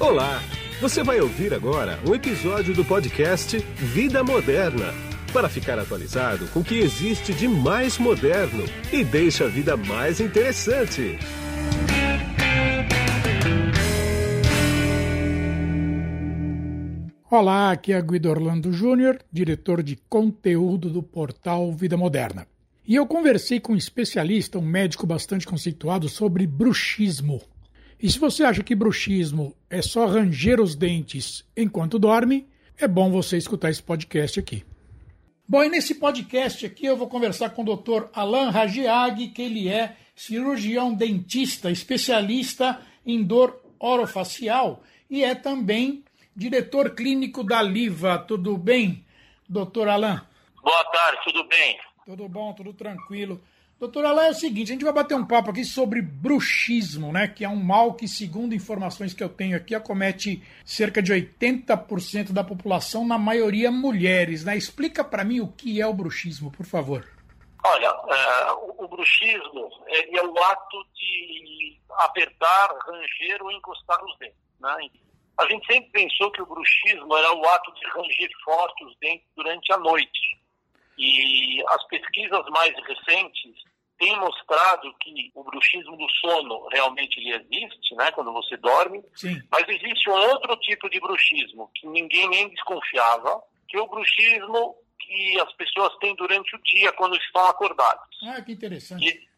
Olá! Você vai ouvir agora um episódio do podcast Vida Moderna para ficar atualizado com o que existe de mais moderno e deixa a vida mais interessante. Olá, aqui é Guido Orlando Júnior, diretor de conteúdo do portal Vida Moderna. E eu conversei com um especialista, um médico bastante conceituado, sobre bruxismo. E se você acha que bruxismo é só ranger os dentes enquanto dorme, é bom você escutar esse podcast aqui. Bom, e nesse podcast aqui eu vou conversar com o Dr. Alan Rajiag, que ele é cirurgião dentista, especialista em dor orofacial e é também diretor clínico da Liva. Tudo bem, doutor Alain? Boa tarde, tudo bem? Tudo bom, tudo tranquilo. Doutor Alain, é o seguinte, a gente vai bater um papo aqui sobre bruxismo, né? Que é um mal que, segundo informações que eu tenho aqui, acomete cerca de 80% da população, na maioria mulheres, né? Explica para mim o que é o bruxismo, por favor. Olha, é, o, o bruxismo é, é o ato de apertar, ranger ou encostar os dentes, né? A gente sempre pensou que o bruxismo era o ato de ranger forte os dentes durante a noite. E as pesquisas mais recentes têm mostrado que o bruxismo do sono realmente existe, né, quando você dorme. Sim. Mas existe um outro tipo de bruxismo que ninguém nem desconfiava, que é o bruxismo que as pessoas têm durante o dia quando estão acordadas. Ah, que interessante. E,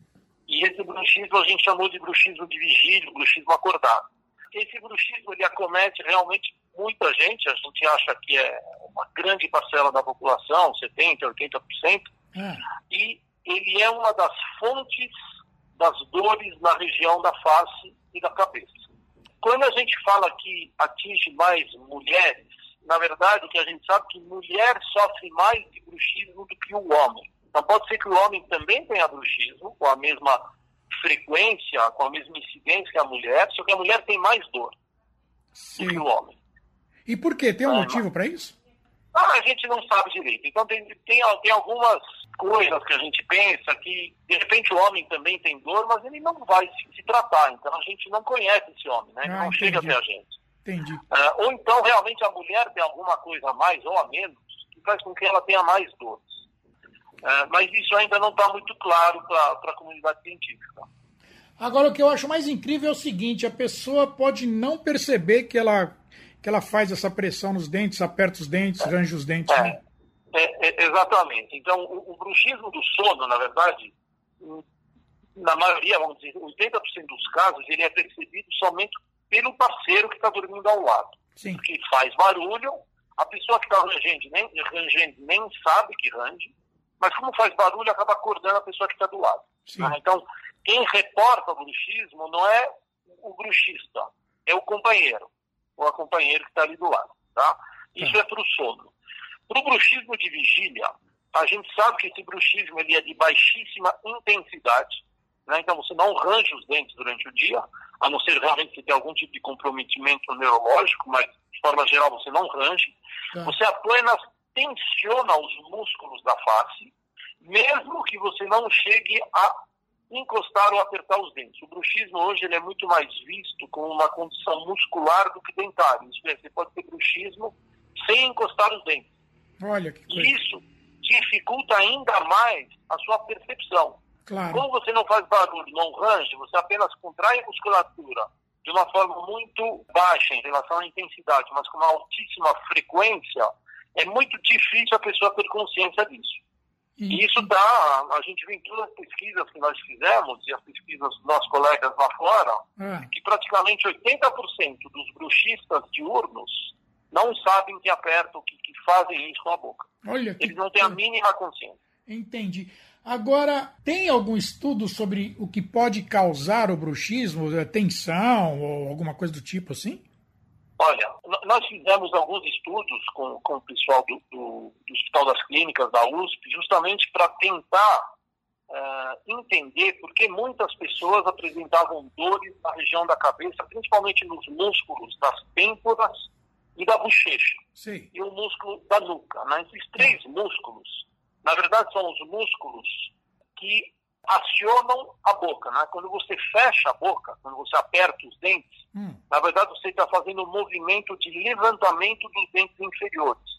e esse bruxismo a gente chamou de bruxismo de vigília, bruxismo acordado esse bruxismo ele acomete realmente muita gente, a gente acha que é uma grande parcela da população, 70%, 80%, Ah, e ele é uma das fontes das dores na região da face e da cabeça. Quando a gente fala que atinge mais mulheres, na verdade o que a gente sabe é que mulher sofre mais de bruxismo do que o homem. Então pode ser que o homem também tenha bruxismo, com a mesma frequência, com a mesma incidência que a mulher, só que a mulher tem mais dor do sim. que o homem. E por quê? Tem um motivo para isso? Ah, a gente não sabe direito. Então tem, tem, tem algumas coisas que a gente pensa que, de repente, o homem também tem dor, mas ele não vai se, se tratar. Então a gente não conhece esse homem, né? Ele Ah, não chega entendi. até a gente. Entendi. Ah, ou então, realmente, a mulher tem alguma coisa a mais ou a menos que faz com que ela tenha mais dores. Ah, mas isso ainda não está muito claro para a comunidade científica. Agora, o que eu acho mais incrível é o seguinte: a pessoa pode não perceber que ela, que ela faz essa pressão nos dentes, aperta os dentes, arranja os dentes. né? É, é, exatamente. Então, o, o bruxismo do sono, na verdade, hum, na maioria, vamos dizer, 80% dos casos, ele é percebido somente pelo parceiro que está dormindo ao lado. Sim. Que faz barulho, a pessoa que está rangendo nem, rangendo nem sabe que range, mas como faz barulho, acaba acordando a pessoa que está do lado. Ah, Então, quem reporta o bruxismo não é o bruxista, é o companheiro, ou a companheira que está ali do lado. Tá? Isso é para o sono. Para o bruxismo de vigília, a gente sabe que esse bruxismo ele é de baixíssima intensidade, né? então você não range os dentes durante o dia, a não ser realmente que tenha algum tipo de comprometimento neurológico, mas de forma geral você não range. Tá. Você apenas tensiona os músculos da face, mesmo que você não chegue a encostar ou apertar os dentes. O bruxismo hoje ele é muito mais visto como uma condição muscular do que dentária. Isso é, você pode ter bruxismo sem encostar os dentes. Olha que coisa. isso dificulta ainda mais a sua percepção. Claro. Como você não faz barulho, não range, você apenas contrai a musculatura de uma forma muito baixa em relação à intensidade, mas com uma altíssima frequência, é muito difícil a pessoa ter consciência disso. E isso dá, a gente vê em todas as pesquisas que nós fizemos, e as pesquisas dos nossos colegas lá fora, Ah, que praticamente 80% dos bruxistas diurnos não sabem que apertam, que, que fazem isso com a boca. olha Eles não têm a mínima consciência. Entendi. Agora, tem algum estudo sobre o que pode causar o bruxismo? É, Tensão ou alguma coisa do tipo assim? Olha, nós fizemos alguns estudos com, com o pessoal do, do, do Hospital das Clínicas da USP, justamente para tentar eh, entender por que muitas pessoas apresentavam dores na região da cabeça, principalmente nos músculos das têmporas e da bochecha, Sei. e o músculo da nuca. Né? Esses três músculos, na verdade, são os músculos que acionam a boca. Né? Quando você fecha a boca, quando você aperta os dentes, Hum. Na verdade, você está fazendo um movimento de levantamento dos dentes inferiores.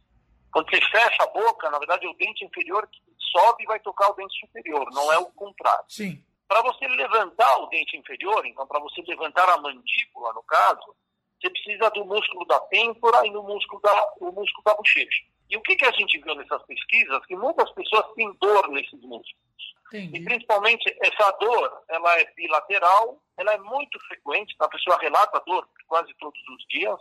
Quando você fecha a boca, na verdade, é o dente inferior que sobe e vai tocar o dente superior, não é o contrário. Sim. Para você levantar o dente inferior, então, para você levantar a mandíbula, no caso, você precisa do músculo da têmpora e do músculo da, o músculo da bochecha. E o que, que a gente viu nessas pesquisas? Que muitas pessoas têm dor nesses músculos. Entendi. E principalmente essa dor, ela é bilateral, ela é muito frequente, a pessoa relata dor quase todos os dias.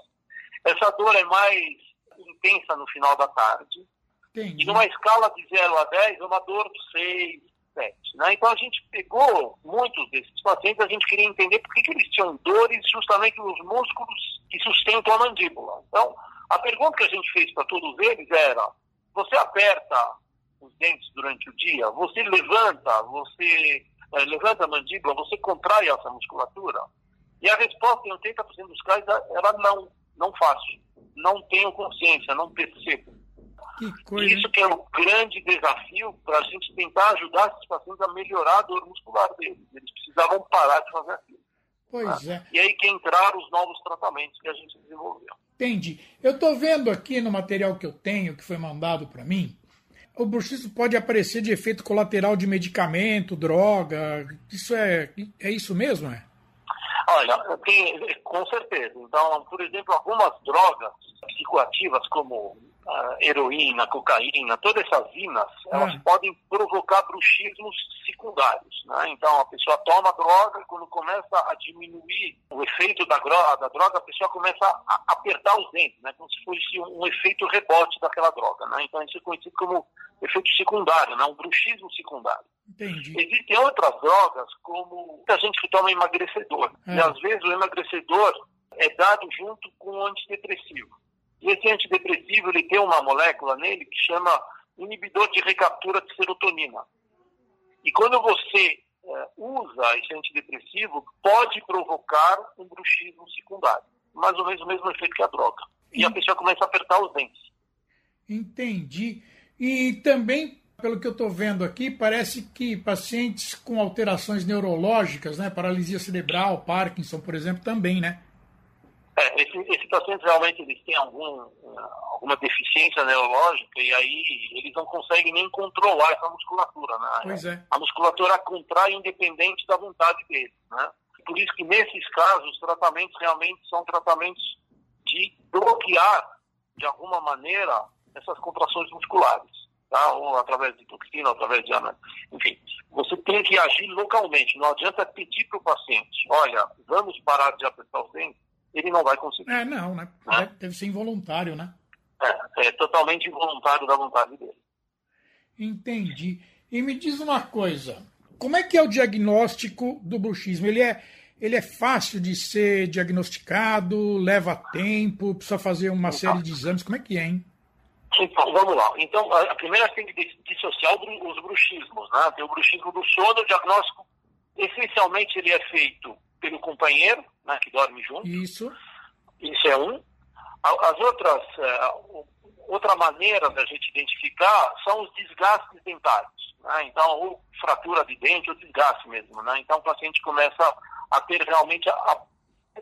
Essa dor é mais intensa no final da tarde. Entendi. E numa escala de 0 a 10, é uma dor de 6, 7. Né? Então a gente pegou muitos desses pacientes, a gente queria entender por que, que eles tinham dores justamente nos músculos que sustentam a mandíbula. Então, a pergunta que a gente fez para todos eles era: você aperta os dentes durante o dia? Você levanta, você é, levanta a mandíbula, você contrai essa musculatura? E a resposta em 80% dos casos era não, não faço. Não tenho consciência, não percebo. Que coisa. Isso que é um grande desafio para a gente tentar ajudar esses pacientes a melhorar a dor muscular deles. Eles precisavam parar de fazer aquilo. Pois né? é. E aí que entraram os novos tratamentos que a gente desenvolveu. Entendi. Eu estou vendo aqui no material que eu tenho, que foi mandado para mim, o bruxismo pode aparecer de efeito colateral de medicamento, droga. Isso é, é isso mesmo, é? Olha, tem, com certeza. Então, por exemplo, algumas drogas psicoativas como uh, heroína, cocaína, todas essas inas, elas ah. podem provocar bruxismos secundários. Né? Então, a pessoa toma droga e quando começa a diminuir o efeito da droga, da droga a pessoa começa a apertar os dentes, né? como se fosse um, um efeito rebote daquela droga. Né? Então, isso é conhecido como efeito secundário, né? um bruxismo secundário. Entendi. Existem outras drogas, como a gente que toma emagrecedor. É. E às vezes o emagrecedor é dado junto com o antidepressivo. E esse antidepressivo ele tem uma molécula nele que chama inibidor de recaptura de serotonina. E quando você é, usa esse antidepressivo, pode provocar um bruxismo secundário. Mais ou menos o mesmo efeito que a droga. E a pessoa começa a apertar os dentes. Entendi. E também, pelo que eu estou vendo aqui, parece que pacientes com alterações neurológicas, né, paralisia cerebral, Parkinson, por exemplo, também, né? É, esse, esses pacientes realmente eles têm algum, alguma deficiência neurológica e aí eles não conseguem nem controlar essa musculatura, né? Pois é. A musculatura contrai independente da vontade deles, né? Por isso que nesses casos os tratamentos realmente são tratamentos de bloquear de alguma maneira essas contrações musculares, tá? Ou através de toxina, através de enfim, você tem que agir localmente. Não adianta pedir para o paciente, olha, vamos parar de apertar os dentes ele não vai conseguir. É, não, né? né? Deve ser involuntário, né? É, é totalmente involuntário da vontade dele. Entendi. E me diz uma coisa, como é que é o diagnóstico do bruxismo? Ele é, ele é fácil de ser diagnosticado, leva tempo, precisa fazer uma série de exames, como é que é, hein? Então, vamos lá. Então, a primeira tem que dissociar os bruxismos, né? Tem o bruxismo do sono, o diagnóstico, essencialmente, ele é feito pelo companheiro, né, que dorme junto. Isso. Isso é um. As outras, uh, outra maneira da gente identificar são os desgastes dentários. Né? Então, ou fratura de dente, ou desgaste mesmo. Né? Então, o paciente começa a ter realmente a,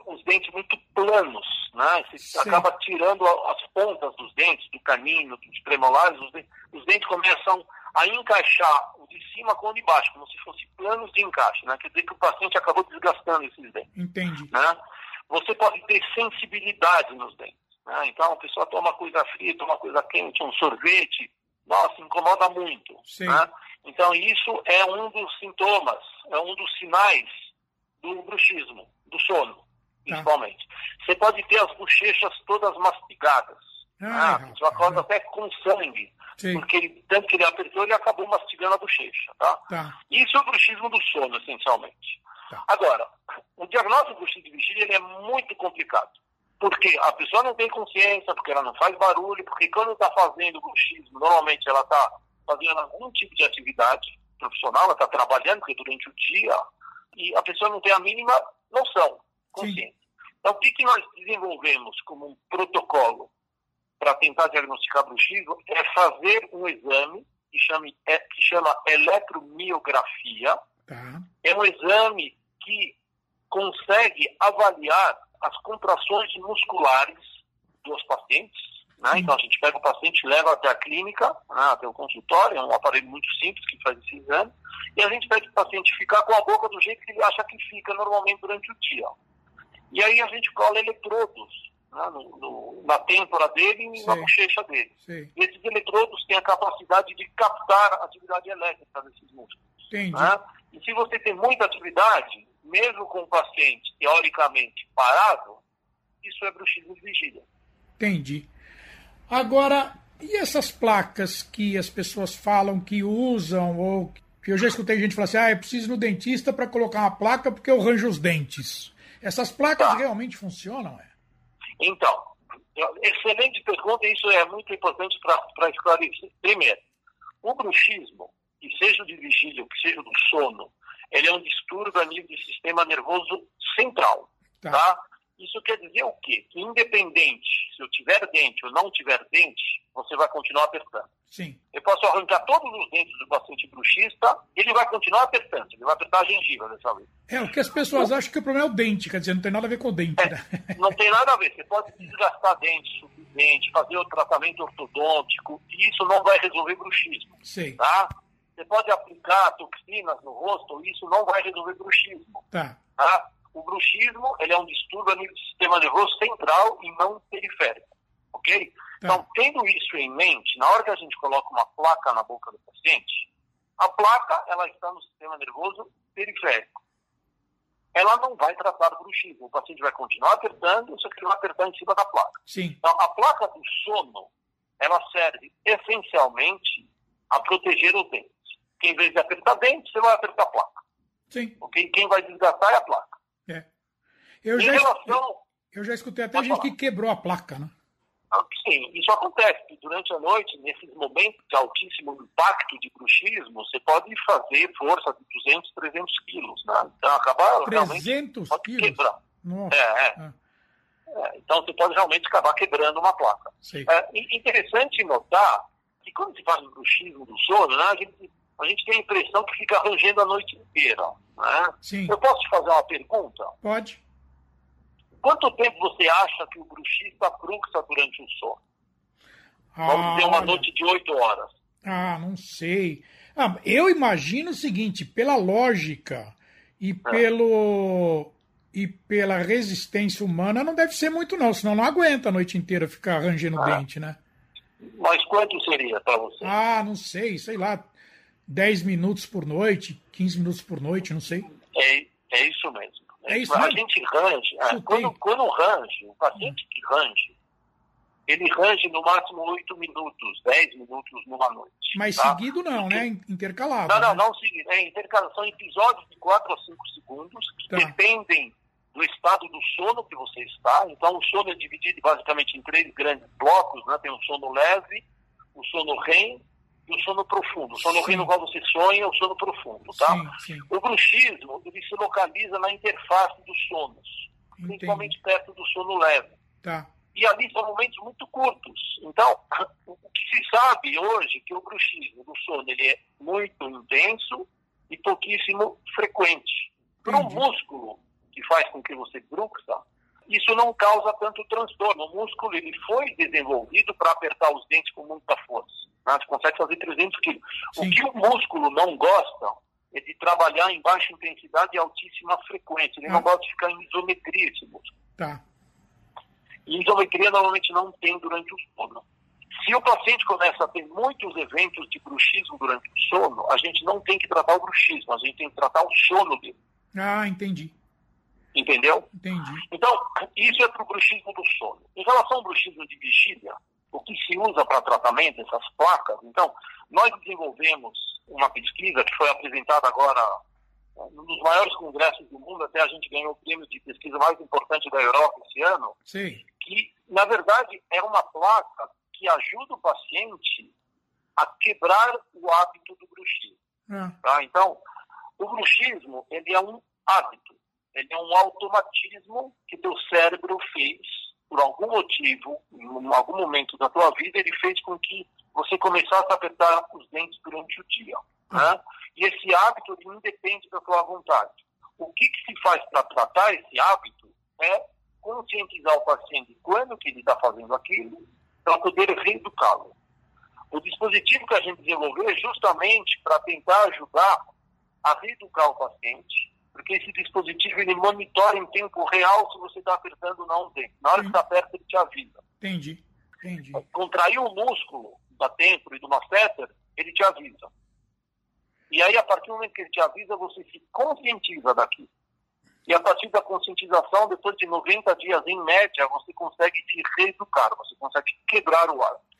os dentes muito planos. Né? Você Sim. acaba tirando as pontas dos dentes, do canino, dos premolares, os dentes, os dentes começam a encaixar o de cima com o de baixo, como se fosse planos de encaixe, né? Quer dizer que o paciente acabou desgastando esses dentes. Entendi. Né? Você pode ter sensibilidade nos dentes. Né? Então, a pessoa toma coisa fria, toma coisa quente, um sorvete, nossa, incomoda muito. Né? Então, isso é um dos sintomas, é um dos sinais do bruxismo, do sono. Principalmente. Tá. Você pode ter as bochechas todas mastigadas. Ah, né? a pessoa acorda até com sangue. Sim. Porque ele, tanto que ele apertou, ele acabou mastigando a bochecha, tá? tá. Isso é o bruxismo do sono, essencialmente. Tá. Agora, o diagnóstico do bruxismo de vigília ele é muito complicado. Porque a pessoa não tem consciência, porque ela não faz barulho, porque quando está fazendo bruxismo, normalmente ela está fazendo algum tipo de atividade profissional, ela está trabalhando, porque durante o dia, e a pessoa não tem a mínima noção, Sim. Então, o que, que nós desenvolvemos como um protocolo para tentar diagnosticar bruxismo é fazer um exame que, chame, é, que chama eletromiografia. Tá. É um exame que consegue avaliar as contrações musculares dos pacientes. Né? Então, a gente pega o paciente, leva até a clínica, né, até o consultório, é um aparelho muito simples que faz esse exame, e a gente pede para o paciente ficar com a boca do jeito que ele acha que fica normalmente durante o dia. E aí a gente cola eletrodos né, no, no, na têmpora dele e na bochecha dele. Sim. E esses eletrodos têm a capacidade de captar a atividade elétrica desses músculos. Né? E se você tem muita atividade, mesmo com o paciente teoricamente parado, isso é bruxismo de vigília. Entendi. Agora, e essas placas que as pessoas falam que usam, ou que eu já escutei gente falar assim, ah, eu preciso ir no dentista para colocar uma placa porque eu ranjo os dentes. Essas placas tá. realmente funcionam? É? Então, excelente pergunta, e isso é muito importante para esclarecer. Primeiro, o bruxismo, que seja o de vigília, que seja do sono, ele é um distúrbio a nível do sistema nervoso central. Tá? tá? Isso quer dizer o quê? Que independente se eu tiver dente ou não tiver dente, você vai continuar apertando. Sim. Eu posso arrancar todos os dentes do paciente bruxista, ele vai continuar apertando, ele vai apertar a gengiva dessa vez. É, o que as pessoas acham que o problema é o dente, quer dizer, não tem nada a ver com o dente, é, né? Não tem nada a ver. Você pode desgastar dente, subir dente, fazer o tratamento ortodôntico, e isso não vai resolver bruxismo. Sim. Tá? Você pode aplicar toxinas no rosto, isso não vai resolver bruxismo. Tá. tá? O bruxismo ele é um distúrbio no sistema nervoso central e não periférico. Ok? Tá. Então, tendo isso em mente, na hora que a gente coloca uma placa na boca do paciente, a placa ela está no sistema nervoso periférico. Ela não vai tratar o bruxismo. O paciente vai continuar apertando, só que ele vai apertar em cima da placa. Sim. Então, a placa do sono, ela serve essencialmente a proteger os dentes. Que em vez de apertar dente, você vai apertar a placa. Sim. Okay? Quem vai desgastar é a placa. É. Eu, já, relação... eu já escutei até Pode gente falar. que quebrou a placa, né? Ah, sim, isso acontece. Durante a noite, nesses momentos de altíssimo impacto de bruxismo, você pode fazer força de 200, 300 quilos. Né? Então, acabar 300 pode quilos? quebrar. Nossa. É, é. Ah. É, então, você pode realmente acabar quebrando uma placa. É interessante notar que quando se fala em bruxismo do sono, né, a, gente, a gente tem a impressão que fica rangendo a noite inteira. Né? Sim. Eu posso te fazer uma pergunta? Pode. Quanto tempo você acha que o bruxista bruxa durante o sono? Ah, Vamos dizer uma olha. noite de oito horas. Ah, não sei. Ah, eu imagino o seguinte, pela lógica e é. pelo e pela resistência humana não deve ser muito não, senão não aguenta a noite inteira ficar rangendo o é. dente, né? Mas quanto seria para você? Ah, não sei, sei lá, 10 minutos por noite, 15 minutos por noite, não sei. É, é isso mesmo. É isso a mesmo? gente range, é, quando, quando range, o paciente que range, ele range no máximo 8 minutos, 10 minutos numa noite. Mas tá? seguido não, né? Intercalado. Não, não, né? não seguido. É intercalado. São episódios de 4 a 5 segundos que tá. dependem do estado do sono que você está. Então, o sono é dividido basicamente em três grandes blocos, né? Tem o sono leve, o sono REM e o sono profundo. O sono sim. REM no qual você sonha é o sono profundo, tá? Sim, sim. O bruxismo, ele se localiza na interface dos sonos, Entendi. principalmente perto do sono leve. Tá. E ali são momentos muito curtos. Então, o que se sabe hoje é que o bruxismo do sono ele é muito intenso e pouquíssimo frequente. Para um músculo que faz com que você bruxa, isso não causa tanto transtorno. O músculo ele foi desenvolvido para apertar os dentes com muita força. Né? Você consegue fazer 300 quilos. O que o músculo não gosta é de trabalhar em baixa intensidade e altíssima frequência. Ele ah. não gosta de ficar em isometria, esse músculo. Tá. E isometria normalmente não tem durante o sono. Se o paciente começa a ter muitos eventos de bruxismo durante o sono, a gente não tem que tratar o bruxismo, a gente tem que tratar o sono dele. Ah, entendi. Entendeu? Entendi. Então, isso é para o bruxismo do sono. Em relação ao bruxismo de vigília, o que se usa para tratamento, essas placas, então, nós desenvolvemos uma pesquisa que foi apresentada agora num dos maiores congressos do mundo, até a gente ganhou o prêmio de pesquisa mais importante da Europa esse ano, Sim. que, na verdade, é uma placa que ajuda o paciente a quebrar o hábito do bruxismo. É. Tá? Então, o bruxismo, ele é um hábito. Ele é um automatismo que teu cérebro fez por algum motivo, em algum momento da tua vida, ele fez com que você começasse a apertar os dentes durante o dia. Né? E esse hábito independe da tua vontade. O que, que se faz para tratar esse hábito é conscientizar o paciente quando que ele está fazendo aquilo, para poder reeducá-lo. O dispositivo que a gente desenvolveu é justamente para tentar ajudar a reeducar o paciente, porque esse dispositivo ele monitora em tempo real se você está apertando ou não o dente. Na hora que você aperta, ele te avisa. Entendi, entendi. Contraiu o músculo da tempora e do masseter, ele te avisa. E aí, a partir do momento que ele te avisa, você se conscientiza daquilo. E a partir da conscientização, depois de 90 dias em média, você consegue se reeducar, você consegue quebrar o hábito.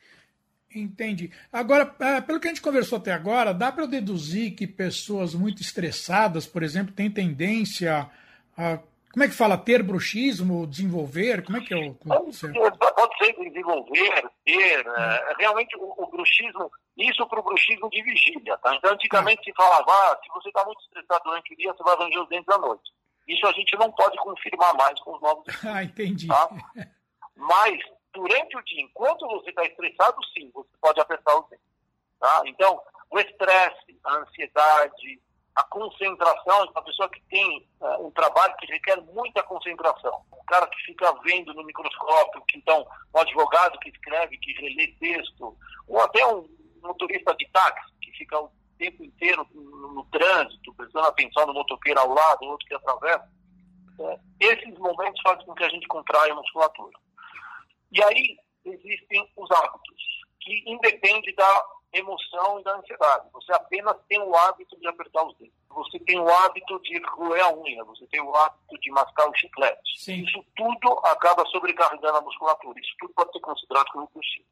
Entendi. Agora, é, pelo que a gente conversou até agora, dá para deduzir que pessoas muito estressadas, por exemplo, têm tendência a, como é que fala, ter bruxismo, desenvolver? Como é que é o. Pode ser, pode ser desenvolver, ter. É, realmente, o, o, bruxismo, isso para o bruxismo de vigília, tá? Então, antigamente ah. se falava, ah, se você está muito estressado durante o dia, você vai ranger os dentes à noite. Isso a gente não pode confirmar mais com os novos Ah, entendi. Tá? Mas, durante o dia, enquanto você está estressado, sim, você pode apertar os dentes. Tá? Então, o estresse, a ansiedade, a concentração, uma pessoa que tem uh, um trabalho que requer muita concentração. O cara que fica vendo no microscópio, que então, um advogado que escreve, que relê texto, ou até um motorista de táxi, que fica o tempo inteiro no, no trânsito, prestando atenção no motoqueiro ao lado, outro que atravessa. É, esses momentos fazem com que a gente contraia a musculatura. E aí existem os hábitos, que independe da emoção e da ansiedade. Você apenas tem o hábito de apertar os dedos. Você tem o hábito de roer a unha, você tem o hábito de mascar o chiclete. Sim. Isso tudo acaba sobrecarregando a musculatura. Isso tudo pode ser considerado como bruxismo.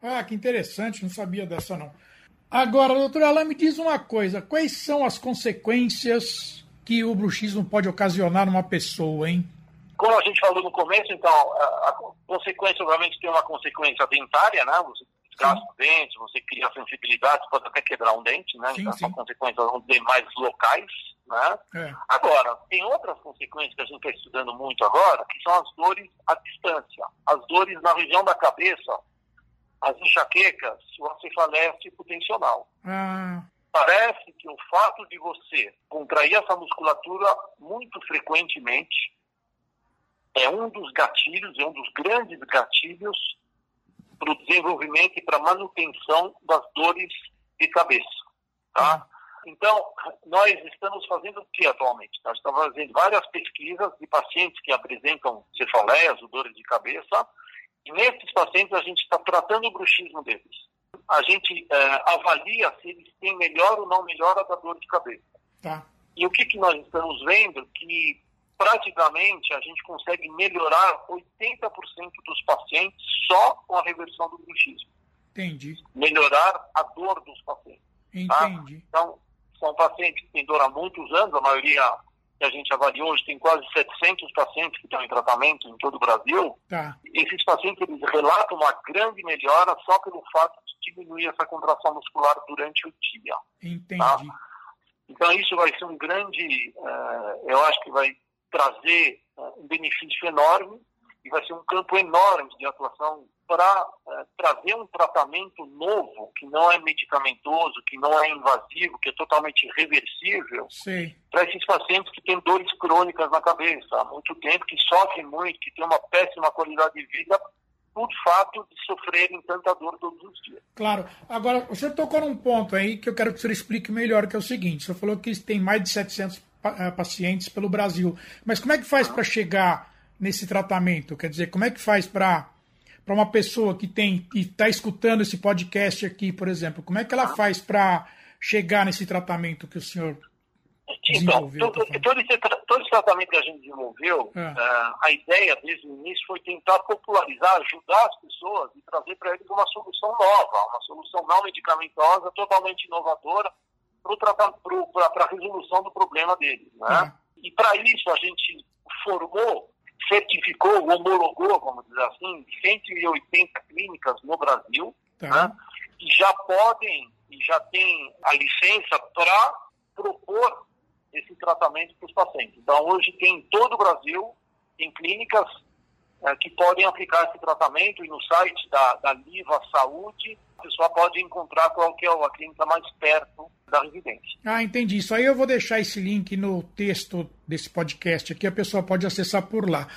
Ah, que interessante, não sabia dessa não. Agora, doutora Alain, me diz uma coisa: quais são as consequências que o bruxismo pode ocasionar numa pessoa, hein? Como a gente falou no começo, então, a, a consequência, obviamente, tem uma consequência dentária, né? Você desgasta o dente, você cria sensibilidade, pode até quebrar um dente, né? Sim, então, sim. consequências mais locais, né? É. Agora, tem outras consequências que a gente está estudando muito agora, que são as dores à distância. As dores na região da cabeça, as enxaquecas, o cefaleia tipo tensional. Ah. Parece que o fato de você contrair essa musculatura muito frequentemente é um dos gatilhos, é um dos grandes gatilhos para o desenvolvimento e para a manutenção das dores de cabeça. Tá? Então, nós estamos fazendo o que atualmente? Nós estamos fazendo várias pesquisas de pacientes que apresentam cefaleias ou dores de cabeça, e nesses pacientes a gente está tratando o bruxismo deles. A gente é, avalia se eles têm melhor ou não melhora da dor de cabeça. Tá. E o que, que nós estamos vendo? Que praticamente a gente consegue melhorar 80% dos pacientes só com a reversão do bruxismo. Entendi. Melhorar a dor dos pacientes. Tá? Entendi. Tá? Então, são pacientes que têm dor há muitos anos, a maioria que a gente avaliou hoje tem quase 700 pacientes que estão em tratamento em todo o Brasil. Tá. Esses pacientes eles relatam uma grande melhora só pelo fato de diminuir essa contração muscular durante o dia. Entendi. Tá? Então isso vai ser um grande, uh, eu acho que vai trazer uh, um benefício enorme e vai ser um campo enorme de atuação para uh, trazer um tratamento novo, que não é medicamentoso, que não é invasivo, que é totalmente reversível, para esses pacientes que têm dores crônicas na cabeça há muito tempo, que sofrem muito, que têm uma péssima qualidade de vida por fato de sofrerem tanta dor todos os dias. Claro. Agora, você tocou num ponto aí que eu quero que o senhor explique melhor, que é o seguinte. Você falou que tem mais de 700 eh, pacientes pelo Brasil. Mas como é que faz para chegar nesse tratamento? Quer dizer, como é que faz para para uma pessoa que tem que está escutando esse podcast aqui, por exemplo, como é que ela faz para chegar nesse tratamento que o senhor então, desenvolveu? Todo, todo, esse, todo esse tratamento que a gente desenvolveu, é. uh, a ideia desde o início foi tentar popularizar, ajudar as pessoas e trazer para eles uma solução nova, uma solução não medicamentosa, totalmente inovadora, para a resolução do problema deles. Né? É. E para isso a gente formou, certificou, homologou, vamos dizer assim, 180 clínicas no Brasil, tá. né? e já podem, e já têm a licença para propor esse tratamento para os pacientes. Então hoje tem em todo o Brasil, em clínicas é, que podem aplicar esse tratamento e no site da, da Liva Saúde a pessoa pode encontrar qual que é a clínica mais perto da residência. Ah, entendi. Isso aí eu vou deixar esse link no texto desse podcast aqui, a pessoa pode acessar por lá.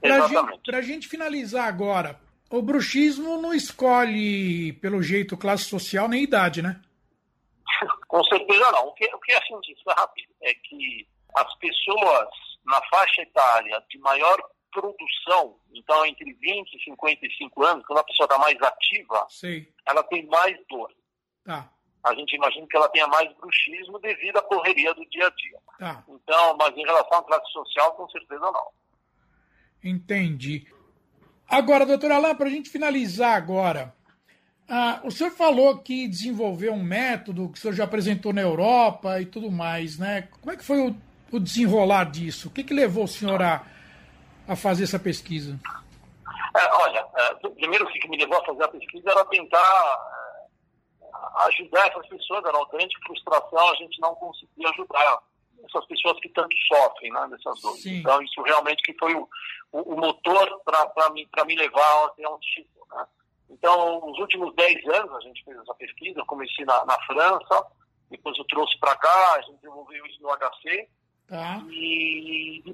Para a gente finalizar agora, o bruxismo não escolhe, pelo jeito, classe social nem idade, né? Com certeza não. O que, o que a gente rápido é que as pessoas na faixa etária de maior produção, então entre 20 e 55 anos, quando a pessoa está mais ativa, Sim. ela tem mais dor. Tá. A gente imagina que ela tenha mais bruxismo devido à correria do dia a dia. Tá. Então, mas em relação à classe social, com certeza não. Entendi. Agora, doutor Alain, para a gente finalizar agora, ah, o senhor falou que desenvolveu um método que o senhor já apresentou na Europa e tudo mais, né? Como é que foi o, o desenrolar disso? O que, que levou o senhor a, a fazer essa pesquisa? É, olha, é, primeiro o que me levou a fazer a pesquisa era tentar é, ajudar essas pessoas, era uma grande frustração a gente não conseguir ajudar essas pessoas que tanto sofrem né, dessas dores. Sim. Então, isso realmente que foi o, o, o motor para me, me levar até um título. Né? Então, nos últimos 10 anos, a gente fez essa pesquisa, eu comecei na, na França, depois eu trouxe para cá, a gente desenvolveu isso no HC, Tá. e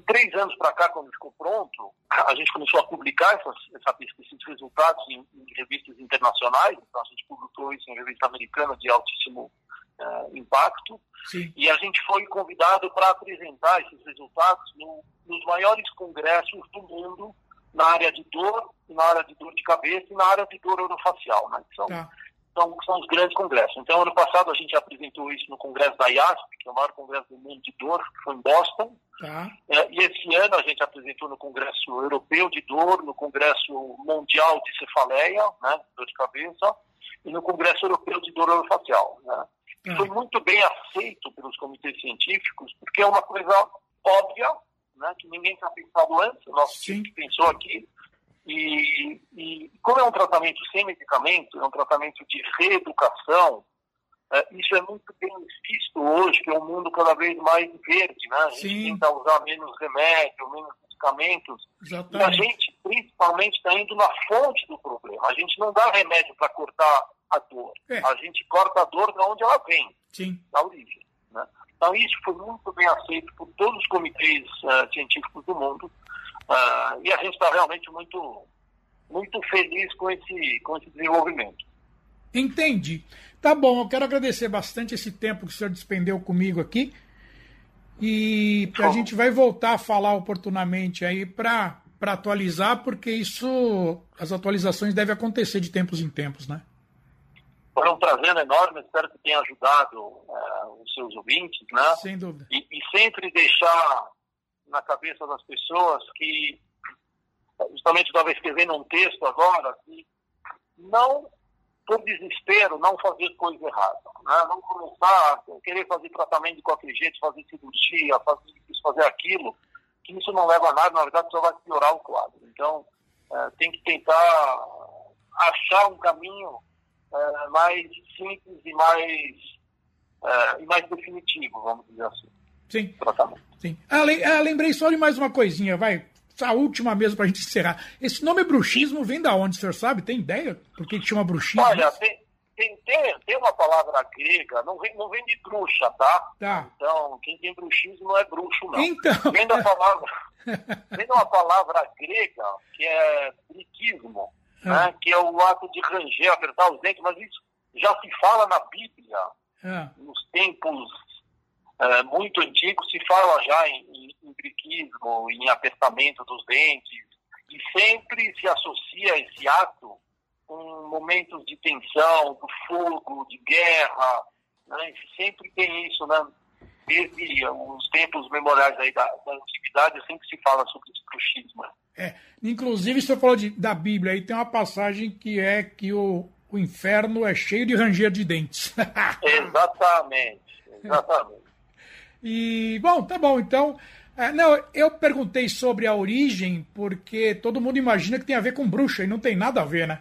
três anos para cá, quando ficou pronto, a gente começou a publicar essas, essa esses resultados em, em, revistas internacionais. Então, a gente publicou isso em revista americana de altíssimo uh, impacto. Sim. E a gente foi convidado para apresentar esses resultados no, nos maiores congressos do mundo na área de dor, na área de dor de cabeça e na área de dor orofacial, né? São, Tá. São, são os grandes congressos. Então, ano passado a gente apresentou isso no congresso da IASP, que é o maior congresso do mundo de dor, que foi em Boston. Tá. É, e esse ano a gente apresentou no Congresso Europeu de Dor, no Congresso Mundial de Cefaleia, né, dor de cabeça, e no Congresso Europeu de Dor Orofacial. Né. Ah. foi muito bem aceito pelos comitês científicos, porque é uma coisa óbvia, né, que ninguém tinha pensado antes, o nosso Sim. time pensou aqui. E, e como é um tratamento sem medicamento, é um tratamento de reeducação, é, isso é muito bem visto hoje, que é um mundo cada vez mais verde, né? A gente Sim. tenta usar menos remédio, menos medicamentos. E a Exatamente. gente, principalmente, está indo na fonte do problema. A gente não dá remédio para cortar a dor. É. A gente corta a dor de onde ela vem, Sim. da origem. Né? Então, isso foi muito bem aceito por todos os comitês eh, científicos do mundo. Ah, e a gente está realmente muito, muito feliz com esse, com esse desenvolvimento. Entendi. Tá bom, eu quero agradecer bastante esse tempo que o senhor despendeu comigo aqui. E a gente vai voltar a falar oportunamente aí para atualizar, porque isso, as atualizações devem acontecer de tempos em tempos, né? Foi um prazer enorme, espero que tenha ajudado eh, os seus ouvintes, né? Sem dúvida. E, e sempre deixar na cabeça das pessoas que, justamente estava escrevendo um texto agora, que não, por desespero, não fazer coisa errada. Né? Não começar a querer fazer tratamento de qualquer jeito, fazer cirurgia, fazer isso, fazer aquilo, que isso não leva a nada, na verdade só vai piorar o quadro. Então, eh, tem que tentar achar um caminho eh, mais simples e mais, eh, e mais definitivo, vamos dizer assim, Sim, tratamento. sim. Ah, ah, lembrei só de mais uma coisinha, vai. A última mesmo para a gente encerrar. Esse nome bruxismo vem da onde, o senhor sabe? Tem ideia? Por que, chama bruxismo? Olha, tem, tem, tem, uma palavra grega, não vem, não vem de bruxa, tá? Tá. Então, quem tem bruxismo não é bruxo, não. Então. Vem da palavra, vem de uma palavra grega que é briquismo, né? que é o ato de ranger, apertar os dentes, mas isso já se fala na Bíblia, Ah, nos tempos eh, muito antigos, se fala já em, em, em briquismo, em apertamento dos dentes, e sempre se associa esse ato com momentos de tensão, do fogo, de guerra, né? sempre tem isso, né? Desde os tempos memoriais aí da, da antiguidade, sempre se fala sobre esse bruxismo. é. Inclusive, senhor falou de, da Bíblia, aí tem uma passagem que é que o, o inferno é cheio de ranger de dentes. Exatamente, exatamente. E, bom, tá bom, então. é, não, eu perguntei sobre a origem porque todo mundo imagina que tem a ver com bruxa e não tem nada a ver, né?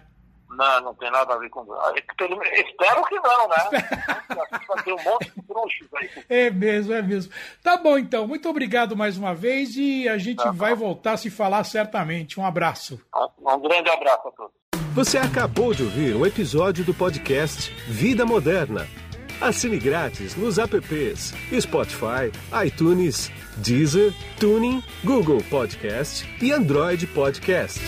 Não, não tem nada a ver com. Espero que não, né? Ter um monte de bruxos aí. É mesmo, é mesmo. Tá bom, então. Muito obrigado mais uma vez e a gente Tá vai voltar a se falar certamente. Um abraço. Um grande abraço a todos. Você acabou de ouvir um episódio do podcast Vida Moderna. Assine grátis nos apps Spotify, iTunes, Deezer, Tuning, Google Podcast e Android Podcast.